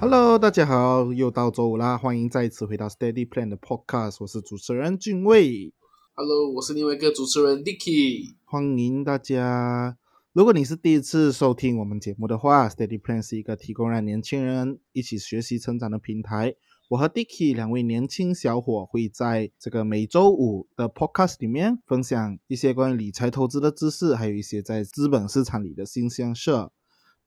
Hello，大家好，又到周五啦，欢迎再一次回到 Steady Plan 的 Podcast，我是主持人俊卫。Hello，我是另外一个主持人 Dicky。欢迎大家。如果你是第一次收听我们节目的话，Steady Plan 是一个提供让年轻人一起学习成长的平台。我和 Dicky 两位年轻小伙会在这个每周五的 Podcast 里面分享一些关于理财投资的知识，还有一些在资本市场里的新鲜事。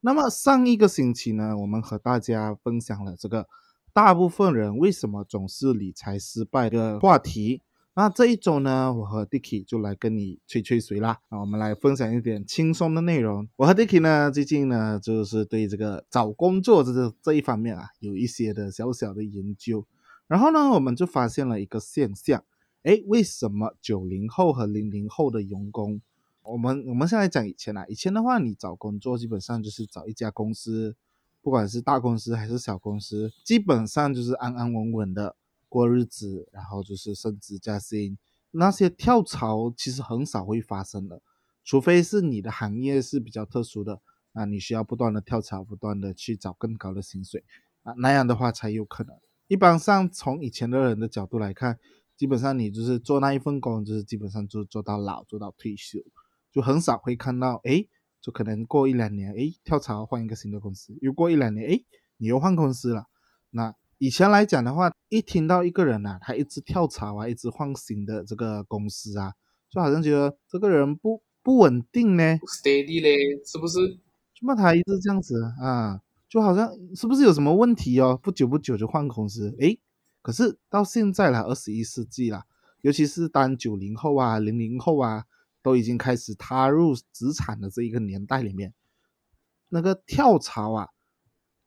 那么上一个星期呢，我们和大家分享了这个大部分人为什么总是理财失败的话题。那这一周呢，我和 Dicky 就来跟你吹吹水啦。那我们来分享一点轻松的内容。我和 Dicky 呢，最近呢，就是对这个找工作这这这一方面啊，有一些的小小的研究。然后呢，我们就发现了一个现象，哎，为什么九零后和零零后的员工？我们我们现在讲以前啦，以前的话，你找工作基本上就是找一家公司，不管是大公司还是小公司，基本上就是安安稳稳的过日子，然后就是升职加薪，那些跳槽其实很少会发生的，除非是你的行业是比较特殊的，啊，你需要不断的跳槽，不断的去找更高的薪水，啊，那样的话才有可能。一般上从以前的人的角度来看，基本上你就是做那一份工，就是基本上就做到老，做到退休。就很少会看到，哎，就可能过一两年，哎，跳槽换一个新的公司，又过一两年，哎，你又换公司了。那以前来讲的话，一听到一个人啊，他一直跳槽啊，一直换新的这个公司啊，就好像觉得这个人不不稳定呢，steady 嘞，是不是？怎么他一直这样子啊？就好像是不是有什么问题哦？不久不久就换公司，哎，可是到现在了，二十一世纪了，尤其是当九零后啊、零零后啊。都已经开始踏入职场的这一个年代里面，那个跳槽啊，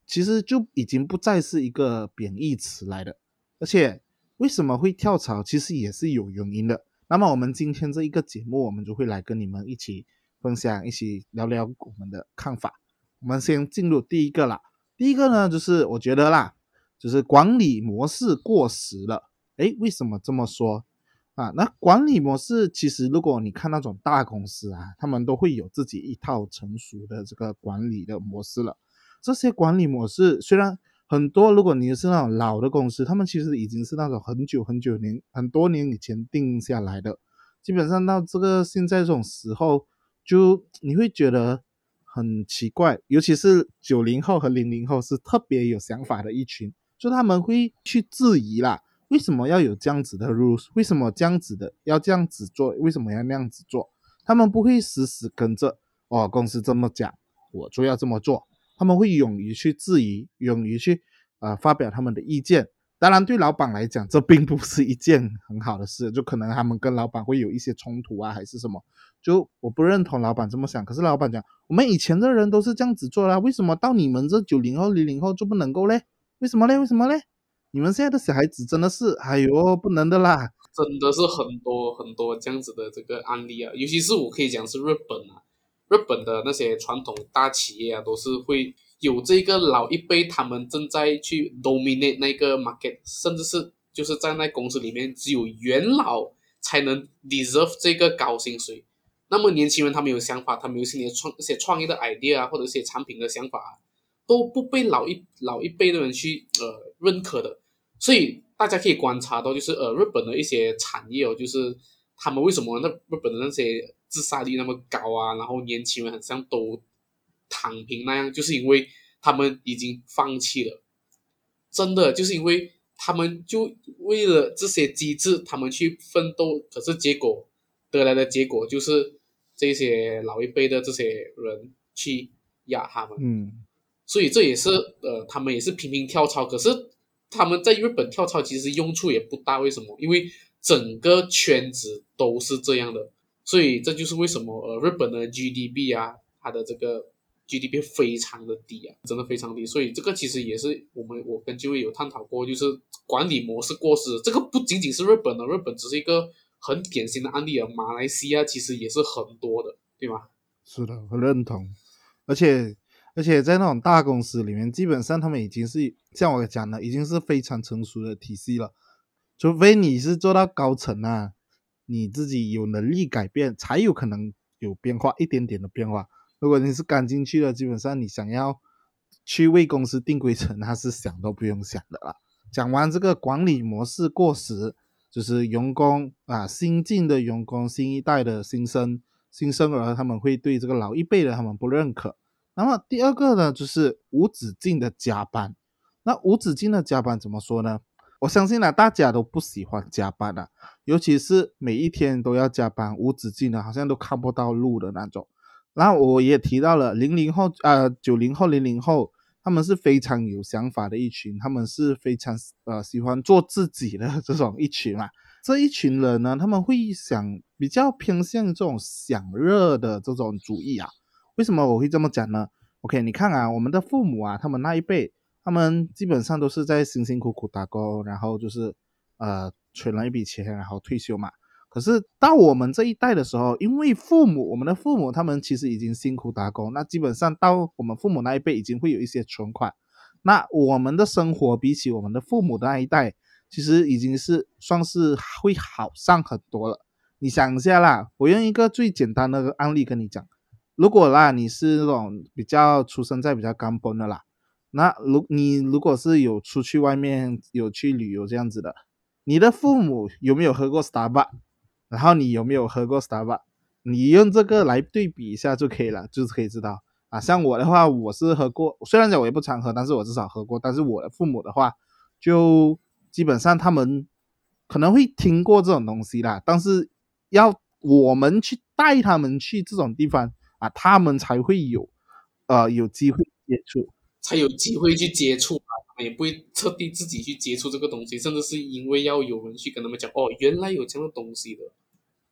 其实就已经不再是一个贬义词来的。而且为什么会跳槽，其实也是有原因的。那么我们今天这一个节目，我们就会来跟你们一起分享，一起聊聊我们的看法。我们先进入第一个啦。第一个呢，就是我觉得啦，就是管理模式过时了。诶，为什么这么说？啊，那管理模式其实，如果你看那种大公司啊，他们都会有自己一套成熟的这个管理的模式了。这些管理模式虽然很多，如果你是那种老的公司，他们其实已经是那种很久很久年、很多年以前定下来的。基本上到这个现在这种时候，就你会觉得很奇怪，尤其是九零后和零零后是特别有想法的一群，就他们会去质疑啦。为什么要有这样子的 rules？为什么这样子的要这样子做？为什么要那样子做？他们不会死死跟着哦，公司这么讲，我就要这么做。他们会勇于去质疑，勇于去啊发表他们的意见。当然，对老板来讲，这并不是一件很好的事，就可能他们跟老板会有一些冲突啊，还是什么？就我不认同老板这么想。可是老板讲，我们以前的人都是这样子做啦，为什么到你们这九零后、零零后就不能够嘞？为什么嘞？为什么嘞？你们现在的小孩子真的是，哎呦，不能的啦！真的是很多很多这样子的这个案例啊，尤其是我可以讲是日本啊，日本的那些传统大企业啊，都是会有这个老一辈，他们正在去 dominate 那个 market，甚至是就是在那公司里面，只有元老才能 deserve 这个高薪水。那么年轻人他们有想法，他们有新的创一些创业的 idea 啊，或者一些产品的想法，啊都不被老一老一辈的人去呃认可的。所以大家可以观察到，就是呃，日本的一些产业哦，就是他们为什么那日本的那些自杀率那么高啊？然后年轻人好像都躺平那样，就是因为他们已经放弃了。真的就是因为他们就为了这些机制，他们去奋斗，可是结果得来的结果就是这些老一辈的这些人去压他们。嗯，所以这也是呃，他们也是频频跳槽，可是。他们在日本跳槽其实用处也不大，为什么？因为整个圈子都是这样的，所以这就是为什么呃日本的 GDP 啊，它的这个 GDP 非常的低啊，真的非常低。所以这个其实也是我们我跟就位有探讨过，就是管理模式过时。这个不仅仅是日本的，日本只是一个很典型的案例啊。马来西亚其实也是很多的，对吗？是的，很认同，而且。而且在那种大公司里面，基本上他们已经是像我讲的，已经是非常成熟的体系了。除非你是做到高层啊，你自己有能力改变，才有可能有变化，一点点的变化。如果你是刚进去的，基本上你想要去为公司定规则，那是想都不用想的了。讲完这个管理模式过时，就是员工啊，新进的员工，新一代的新生、新生儿，他们会对这个老一辈的他们不认可。那么第二个呢，就是无止境的加班。那无止境的加班怎么说呢？我相信呢，大家都不喜欢加班的，尤其是每一天都要加班，无止境的，好像都看不到路的那种。然后我也提到了零零后，呃，九零后、零零后，他们是非常有想法的一群，他们是非常呃喜欢做自己的 这种一群嘛。这一群人呢，他们会想比较偏向这种享乐的这种主义啊。为什么我会这么讲呢？OK，你看啊，我们的父母啊，他们那一辈，他们基本上都是在辛辛苦苦打工，然后就是呃存了一笔钱，然后退休嘛。可是到我们这一代的时候，因为父母，我们的父母他们其实已经辛苦打工，那基本上到我们父母那一辈已经会有一些存款，那我们的生活比起我们的父母的那一代，其实已经是算是会好上很多了。你想一下啦，我用一个最简单的案例跟你讲。如果啦，你是那种比较出生在比较干崩的啦，那如你如果是有出去外面有去旅游这样子的，你的父母有没有喝过 Starbucks？然后你有没有喝过 Starbucks？你用这个来对比一下就可以了，就是可以知道啊。像我的话，我是喝过，虽然讲我也不常喝，但是我至少喝过。但是我的父母的话，就基本上他们可能会听过这种东西啦，但是要我们去带他们去这种地方。啊，他们才会有，呃，有机会接触，才有机会去接触啊，他们也不会特地自己去接触这个东西，甚至是因为要有人去跟他们讲，哦，原来有这样的东西的。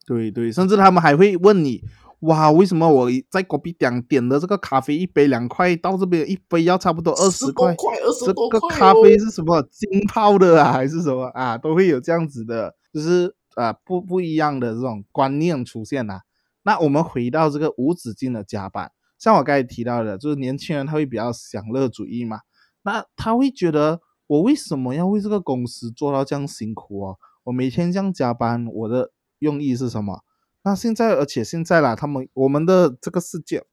对对，甚至他们还会问你，哇，为什么我在隔壁点点的这个咖啡一杯两块，到这边一杯要差不多二十块，这个咖啡是什么浸泡的啊，还是什么啊？都会有这样子的，就是啊，不不一样的这种观念出现呐。那我们回到这个无止境的加班，像我刚才提到的，就是年轻人他会比较享乐主义嘛，那他会觉得我为什么要为这个公司做到这样辛苦哦？我每天这样加班，我的用意是什么？那现在，而且现在啦，他们我们的这个世界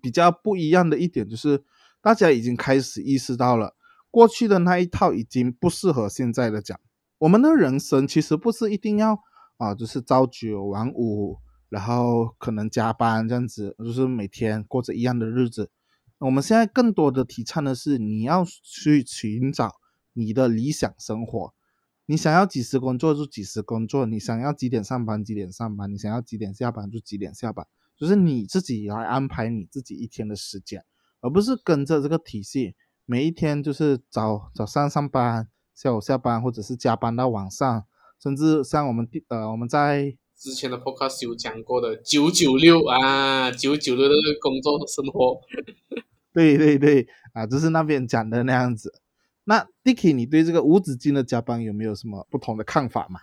比较不一样的一点就是，大家已经开始意识到了，过去的那一套已经不适合现在的讲。我们的人生其实不是一定要啊，就是朝九晚五。然后可能加班这样子，就是每天过着一样的日子。我们现在更多的提倡的是，你要去寻找你的理想生活。你想要几时工作就几时工作，你想要几点上班几点上班，你想要几点下班就几点下班，就是你自己来安排你自己一天的时间，而不是跟着这个体系，每一天就是早早上上班，下午下班，或者是加班到晚上，甚至像我们呃我们在。之前的 podcast 有讲过的九九六啊，九九六的工作生活，对对对啊，就是那边讲的那样子。那 Dicky，你对这个无止境的加班有没有什么不同的看法嘛？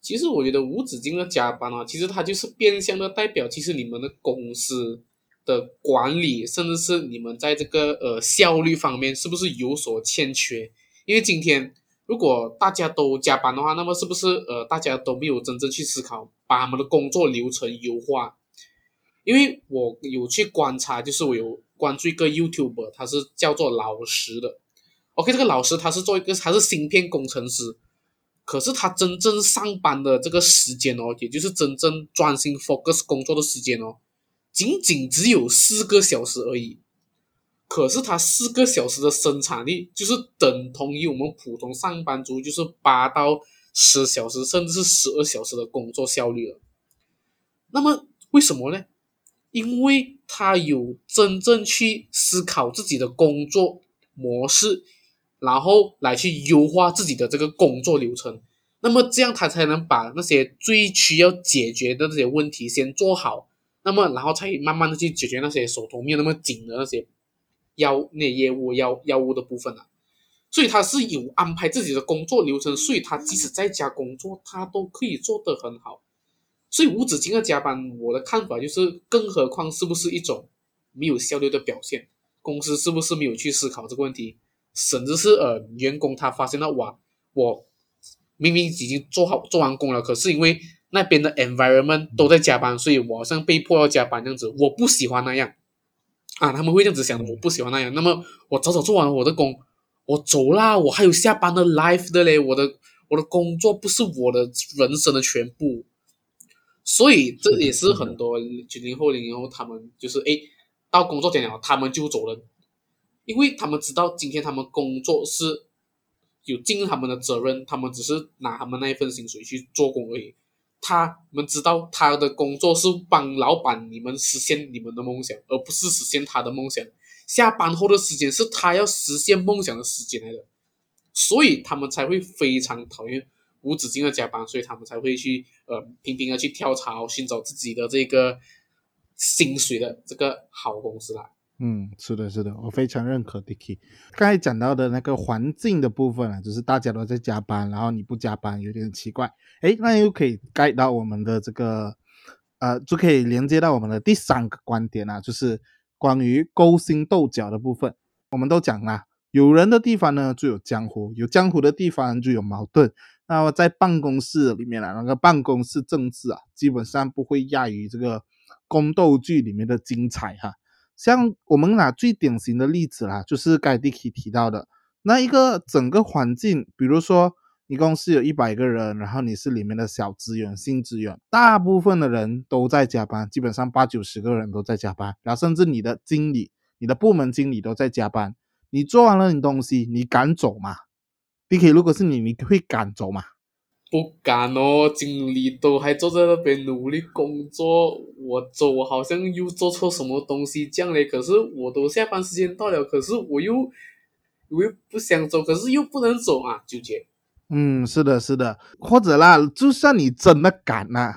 其实我觉得无止境的加班啊，其实它就是变相的代表，其实你们的公司的管理，甚至是你们在这个呃效率方面，是不是有所欠缺？因为今天。如果大家都加班的话，那么是不是呃大家都没有真正去思考把他们的工作流程优化？因为我有去观察，就是我有关注一个 YouTube，他是叫做老师的。OK，这个老师他是做一个他是芯片工程师，可是他真正上班的这个时间哦，也就是真正专心 focus 工作的时间哦，仅仅只有四个小时而已。可是他四个小时的生产力，就是等同于我们普通上班族，就是八到十小时，甚至是十二小时的工作效率了。那么为什么呢？因为他有真正去思考自己的工作模式，然后来去优化自己的这个工作流程。那么这样他才能把那些最需要解决的这些问题先做好，那么然后才慢慢的去解决那些手头没有那么紧的那些。药那业务药药物的部分啊，所以他是有安排自己的工作流程，所以他即使在家工作，他都可以做得很好。所以无止境的加班，我的看法就是，更何况是不是一种没有效率的表现？公司是不是没有去思考这个问题？甚至是呃，员工他发现到哇，我明明已经做好做完工了，可是因为那边的 environment 都在加班，所以我好像被迫要加班这样子，我不喜欢那样。啊，他们会这样子想的，我不喜欢那样。那么我早早做完我的工，我走啦，我还有下班的 life 的嘞，我的我的工作不是我的人生的全部。所以这也是很多九零后、零零后他们就是哎，到工作点了，他们就走了，因为他们知道今天他们工作是有尽他们的责任，他们只是拿他们那一份薪水去做工而已。他们知道他的工作是帮老板你们实现你们的梦想，而不是实现他的梦想。下班后的时间是他要实现梦想的时间来的，所以他们才会非常讨厌无止境的加班，所以他们才会去呃频频的去跳槽，寻找自己的这个薪水的这个好公司啦。嗯，是的，是的，我非常认可 Dicky 刚才讲到的那个环境的部分啊，就是大家都在加班，然后你不加班有点奇怪。哎，那又可以盖到我们的这个，呃，就可以连接到我们的第三个观点啊，就是关于勾心斗角的部分。我们都讲啦，有人的地方呢就有江湖，有江湖的地方就有矛盾。那么在办公室里面啊，那个办公室政治啊，基本上不会亚于这个宫斗剧里面的精彩哈。像我们拿最典型的例子啦，就是盖蒂奇提到的那一个整个环境，比如说你公司有一百个人，然后你是里面的小职员、新职员，大部分的人都在加班，基本上八九十个人都在加班，然后甚至你的经理、你的部门经理都在加班。你做完了你东西，你敢走吗？D K，如果是你，你会敢走吗？不敢哦，经理都还坐在那边努力工作，我走，好像又做错什么东西这样嘞。可是我都下班时间到了，可是我又我又不想走，可是又不能走啊，纠结。嗯，是的，是的，或者啦，就算你真的敢呐，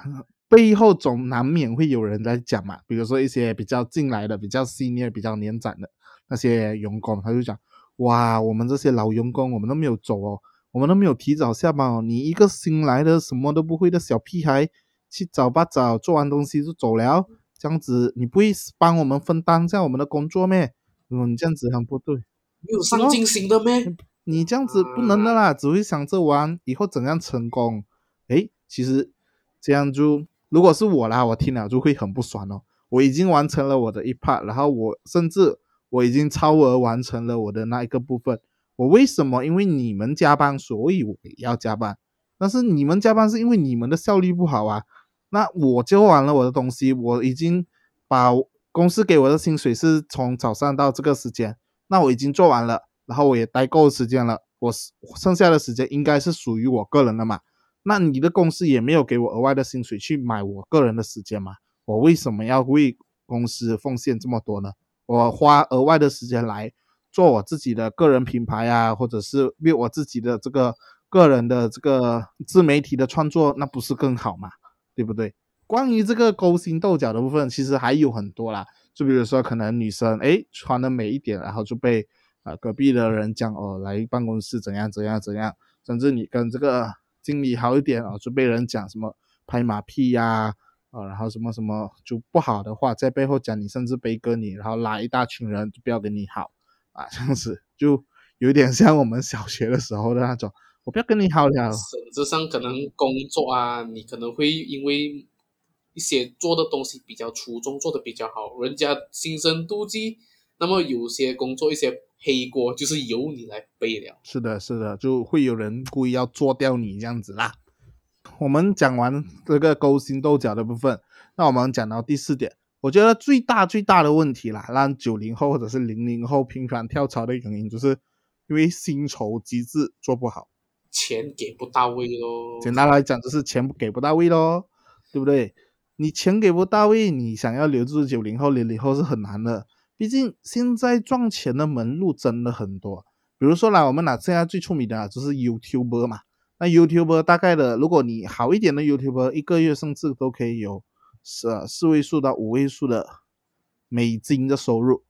背后总难免会有人在讲嘛。比如说一些比较进来的、比较 senior、比较年长的那些员工，他就讲：哇，我们这些老员工，我们都没有走哦。我们都没有提早下班哦，你一个新来的什么都不会的小屁孩，去早八早做完东西就走了，这样子你不会帮我们分担下我们的工作咩？嗯，你这样子很不对，没有上进心的咩？你这样子不能的啦，只会想着玩以后怎样成功。诶，其实这样就如果是我啦，我听了就会很不爽哦。我已经完成了我的一 part，然后我甚至我已经超额完成了我的那一个部分。我为什么？因为你们加班，所以我也要加班。但是你们加班是因为你们的效率不好啊。那我做完了我的东西，我已经把公司给我的薪水是从早上到这个时间，那我已经做完了，然后我也待够时间了，我剩下的时间应该是属于我个人的嘛。那你的公司也没有给我额外的薪水去买我个人的时间嘛？我为什么要为公司奉献这么多呢？我花额外的时间来。做我自己的个人品牌啊，或者是为我自己的这个个人的这个自媒体的创作，那不是更好嘛？对不对？关于这个勾心斗角的部分，其实还有很多啦。就比如说，可能女生哎穿的美一点，然后就被啊隔壁的人讲哦，来办公室怎样怎样怎样，甚至你跟这个经理好一点啊，就被人讲什么拍马屁呀啊，然后什么什么就不好的话在背后讲你，甚至背歌你，然后拉一大群人就不要跟你好。啊，这样子就有点像我们小学的时候的那种，我不要跟你好了。本质上可能工作啊，你可能会因为一些做的东西比较出众，做的比较好，人家心生妒忌。那么有些工作一些黑锅就是由你来背了。是的，是的，就会有人故意要做掉你这样子啦。我们讲完这个勾心斗角的部分，那我们讲到第四点。我觉得最大最大的问题啦，让九零后或者是零零后频繁跳槽的原因，就是因为薪酬机制做不好，钱给不到位咯。简单来讲，就是钱给不到位咯，对不对？你钱给不到位，你想要留住九零后、零零后是很难的。毕竟现在赚钱的门路真的很多，比如说啦，我们拿现在最出名的就是 YouTuber 嘛。那 YouTuber 大概的，如果你好一点的 YouTuber，一个月甚至都可以有。是四位数到五位数的美金的收入，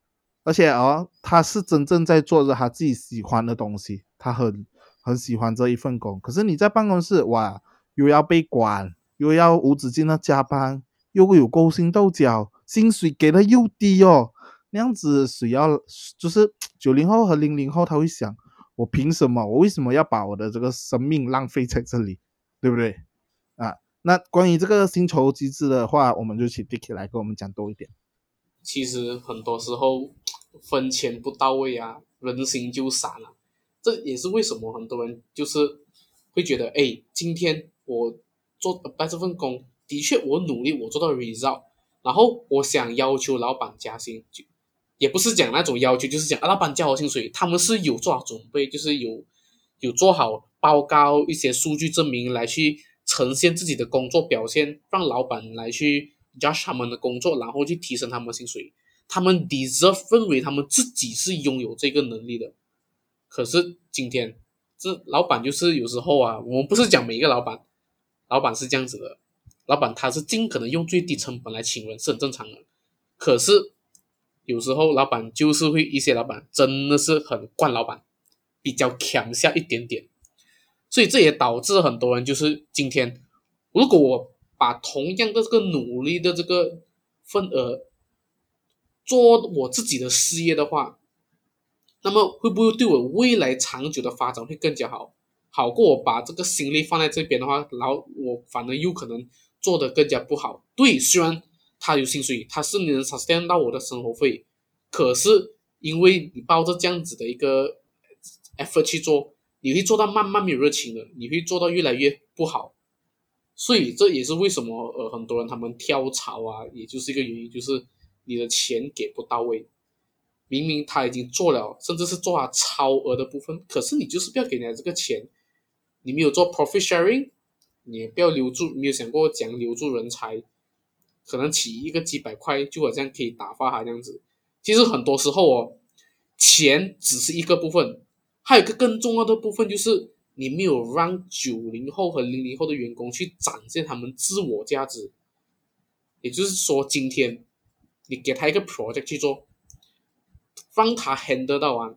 而且哦，他是真正在做着他自己喜欢的东西，他很很喜欢这一份工。可是你在办公室哇，又要被管，又要无止境的加班，又会有勾心斗角，薪水给的又低哦，那样子谁要？就是九零后和零零后他会想，我凭什么？我为什么要把我的这个生命浪费在这里？对不对？那关于这个薪酬机制的话，我们就请 Dicky 来跟我们讲多一点。其实很多时候分钱不到位啊，人心就散了。这也是为什么很多人就是会觉得，哎，今天我做办这份工，的确我努力，我做到 result，然后我想要求老板加薪，就也不是讲那种要求，就是讲啊，老板加我薪水，他们是有做好准备，就是有有做好报告一些数据证明来去呈现自己的工作表现，让老板来去 judge 他们的工作，然后去提升他们薪水。他们 deserve 认为他们自己是拥有这个能力的。可是今天这老板就是有时候啊，我们不是讲每一个老板，老板是这样子的，老板他是尽可能用最低成本来请人是很正常的。可是有时候老板就是会一些老板真的是很惯老板，比较强下一点点，所以这也导致很多人就是今天，如果我把同样的这个努力的这个份额做我自己的事业的话。那么会不会对我未来长久的发展会更加好？好过我把这个心力放在这边的话，然后我反而有可能做得更加不好。对，虽然他有薪水，他是能 sustain 到我的生活费，可是因为你抱着这样子的一个 effort 去做，你会做到慢慢没有热情了，你会做到越来越不好。所以这也是为什么呃很多人他们跳槽啊，也就是一个原因，就是你的钱给不到位。明明他已经做了，甚至是做了超额的部分，可是你就是不要给人家这个钱，你没有做 profit sharing，你也不要留住，没有想过讲留住人才，可能起一个几百块就好像可以打发他这样子。其实很多时候哦，钱只是一个部分，还有一个更重要的部分就是你没有让九零后和零零后的员工去展现他们自我价值。也就是说，今天你给他一个 project 去做。让他 handle 到完，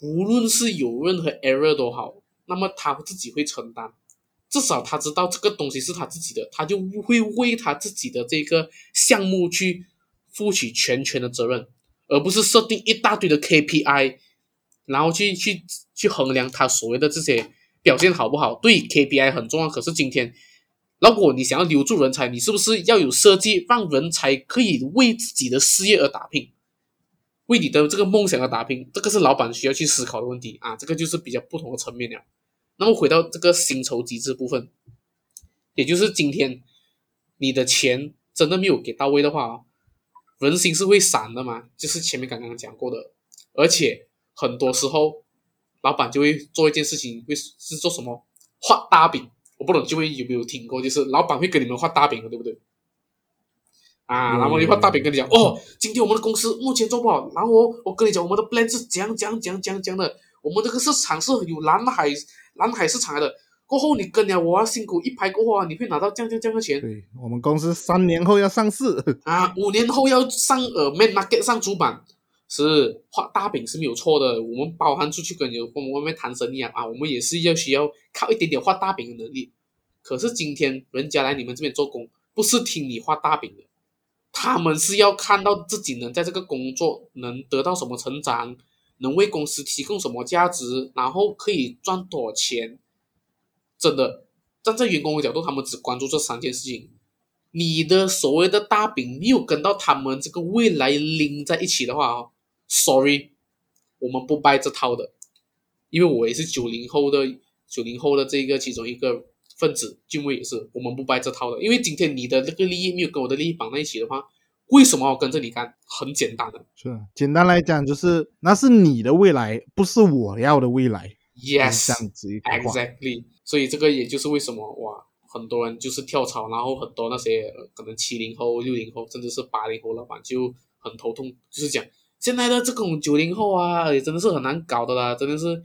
无论是有任何 error 都好，那么他自己会承担，至少他知道这个东西是他自己的，他就会为他自己的这个项目去负起全权的责任，而不是设定一大堆的 KPI，然后去去去衡量他所谓的这些表现好不好。对，KPI 很重要，可是今天，如果你想要留住人才，你是不是要有设计，让人才可以为自己的事业而打拼？为你的这个梦想而打拼，这个是老板需要去思考的问题啊，这个就是比较不同的层面了。那么回到这个薪酬机制部分，也就是今天你的钱真的没有给到位的话，人心是会散的嘛，就是前面刚刚讲过的。而且很多时候，老板就会做一件事情，会是做什么画大饼。我不懂就会有没有听过，就是老板会跟你们画大饼的，对不对？啊，然后一块大饼跟你讲，哦，今天我们的公司目前做不好，然后我我跟你讲，我们的 plan 是讲讲讲讲讲的，我们这个市场是有蓝海蓝海市场来的，过后你跟了我辛苦一排过后啊，你会拿到这样这样这样的钱。对我们公司三年后要上市啊，五年后要上呃 main market 上主板，是画大饼是没有错的，我们包含出去跟你我们外面谈生意啊，我们也是要需要靠一点点画大饼的能力。可是今天人家来你们这边做工，不是听你画大饼的。他们是要看到自己能在这个工作能得到什么成长，能为公司提供什么价值，然后可以赚多少钱。真的，站在员工的角度，他们只关注这三件事情。你的所谓的大饼没有跟到他们这个未来拎在一起的话哦，sorry，我们不掰这套的。因为我也是九零后的，九零后的这个其中一个。分子敬畏也是，我们不掰这套的，因为今天你的那个利益没有跟我的利益绑在一起的话，为什么要跟着你干？很简单的，是简单来讲就是那是你的未来，不是我要的未来。Yes，这样子 exactly。所以这个也就是为什么哇，很多人就是跳槽，然后很多那些可能七零后、六零后，甚至是八零后老板就很头痛，就是讲现在的这种九零后啊，也真的是很难搞的啦，真的是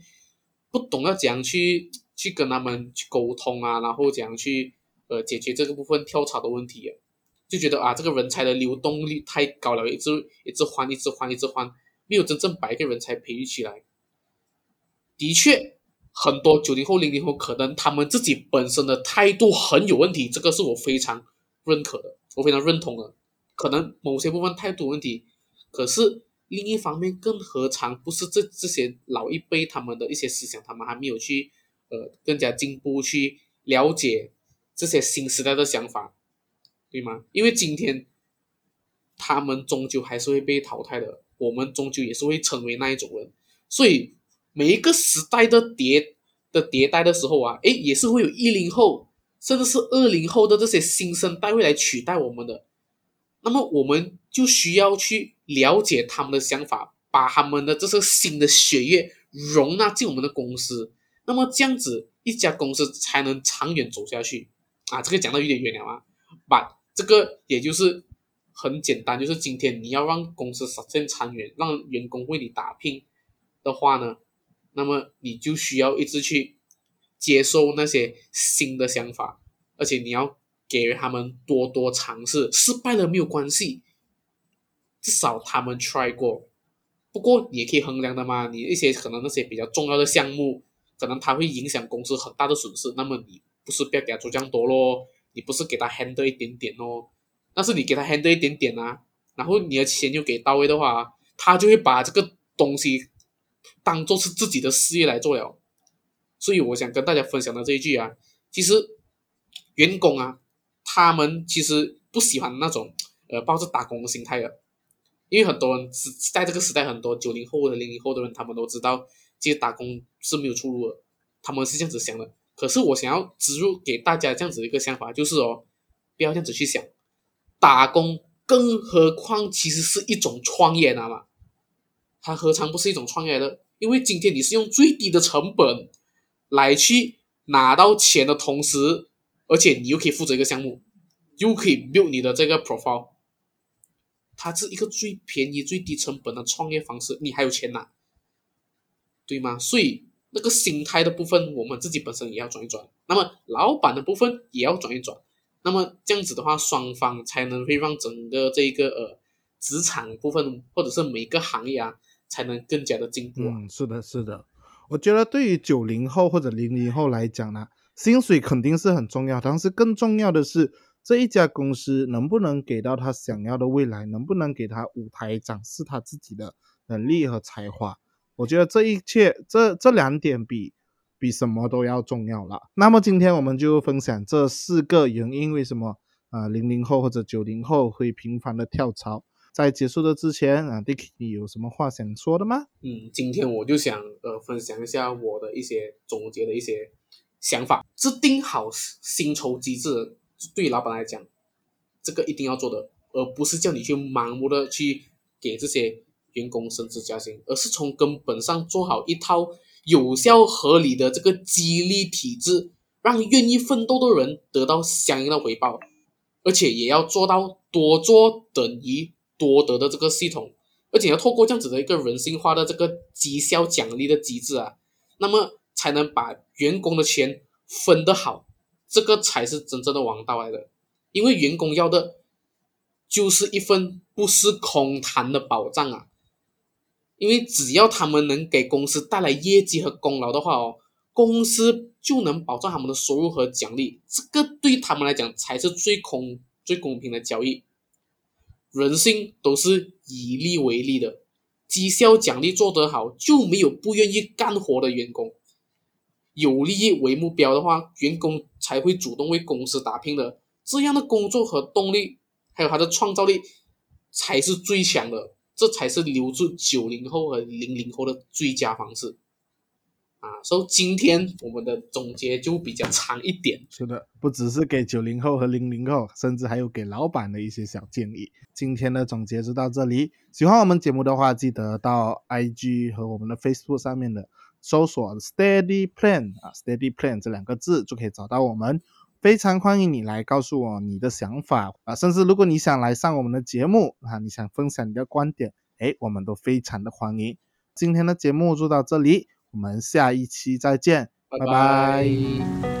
不懂要怎样去。去跟他们去沟通啊，然后怎样去呃解决这个部分跳槽的问题？就觉得啊，这个人才的流动率太高了，一直一直换，一直换，一直换，没有真正把一个人才培育起来。的确，很多九零后、零零后可能他们自己本身的态度很有问题，这个是我非常认可的，我非常认同的。可能某些部分态度问题，可是另一方面，更何尝不是这这些老一辈他们的一些思想，他们还没有去。呃，更加进步去了解这些新时代的想法，对吗？因为今天他们终究还是会被淘汰的，我们终究也是会成为那一种人。所以每一个时代的迭的迭代的时候啊，诶，也是会有一零后，甚至是二零后的这些新生代会来取代我们的。那么我们就需要去了解他们的想法，把他们的这些新的血液容纳进我们的公司。那么这样子，一家公司才能长远走下去啊！这个讲到有点远了啊，把这个也就是很简单，就是今天你要让公司实现长远，让员工为你打拼的话呢，那么你就需要一直去接受那些新的想法，而且你要。给予他们多多尝试，失败了没有关系，至少他们 try 过。不过也可以衡量的嘛，你一些可能那些比较重要的项目，可能它会影响公司很大的损失，那么你不是不要给他做这样多咯，你不是给他 handle 一点点哦，但是你给他 handle 一点点啊，然后你的钱又给到位的话，他就会把这个东西当做是自己的事业来做了。所以我想跟大家分享的这一句啊，其实员工啊。他们其实不喜欢那种呃抱着打工的心态的，因为很多人是在这个时代，很多九零后或者零零后的人，他们都知道其实打工是没有出路的，他们是这样子想的。可是我想要植入给大家这样子一个想法，就是哦，不要这样子去想，打工，更何况其实是一种创业，知吗？它何尝不是一种创业的？因为今天你是用最低的成本来去拿到钱的同时。而且你又可以负责一个项目，又可以 build 你的这个 profile，它是一个最便宜、最低成本的创业方式，你还有钱拿，对吗？所以那个心态的部分，我们自己本身也要转一转，那么老板的部分也要转一转，那么这样子的话，双方才能会让整个这个呃职场部分或者是每个行业啊，才能更加的进步。嗯，是的，是的，我觉得对于九零后或者零零后来讲呢。薪水肯定是很重要，但是更重要的是这一家公司能不能给到他想要的未来，能不能给他舞台展示他自己的能力和才华。我觉得这一切，这这两点比比什么都要重要了。那么今天我们就分享这四个原因，为什么啊零零后或者九零后会频繁的跳槽？在结束的之前啊，Dicky，你有什么话想说的吗？嗯，今天我就想呃分享一下我的一些总结的一些。想法制定好薪酬机制，对老板来讲，这个一定要做的，而不是叫你去盲目的去给这些员工升职加薪，而是从根本上做好一套有效合理的这个激励体制，让愿意奋斗的人得到相应的回报，而且也要做到多做等于多得的这个系统，而且要透过这样子的一个人性化的这个绩效奖励的机制啊，那么。才能把员工的钱分得好，这个才是真正的王道来的。因为员工要的，就是一份不是空谈的保障啊。因为只要他们能给公司带来业绩和功劳的话哦，公司就能保障他们的收入和奖励。这个对他们来讲才是最公最公平的交易。人性都是以利为利的，绩效奖励做得好，就没有不愿意干活的员工。有利益为目标的话，员工才会主动为公司打拼的。这样的工作和动力，还有他的创造力，才是最强的。这才是留住九零后和零零后的最佳方式。啊，所以今天我们的总结就比较长一点。是的，不只是给九零后和零零后，甚至还有给老板的一些小建议。今天的总结就到这里。喜欢我们节目的话，记得到 IG 和我们的 Facebook 上面的。搜索 Steady Plan 啊，Steady Plan 这两个字就可以找到我们。非常欢迎你来告诉我你的想法啊，甚至如果你想来上我们的节目啊，你想分享你的观点，哎，我们都非常的欢迎。今天的节目就到这里，我们下一期再见，拜拜。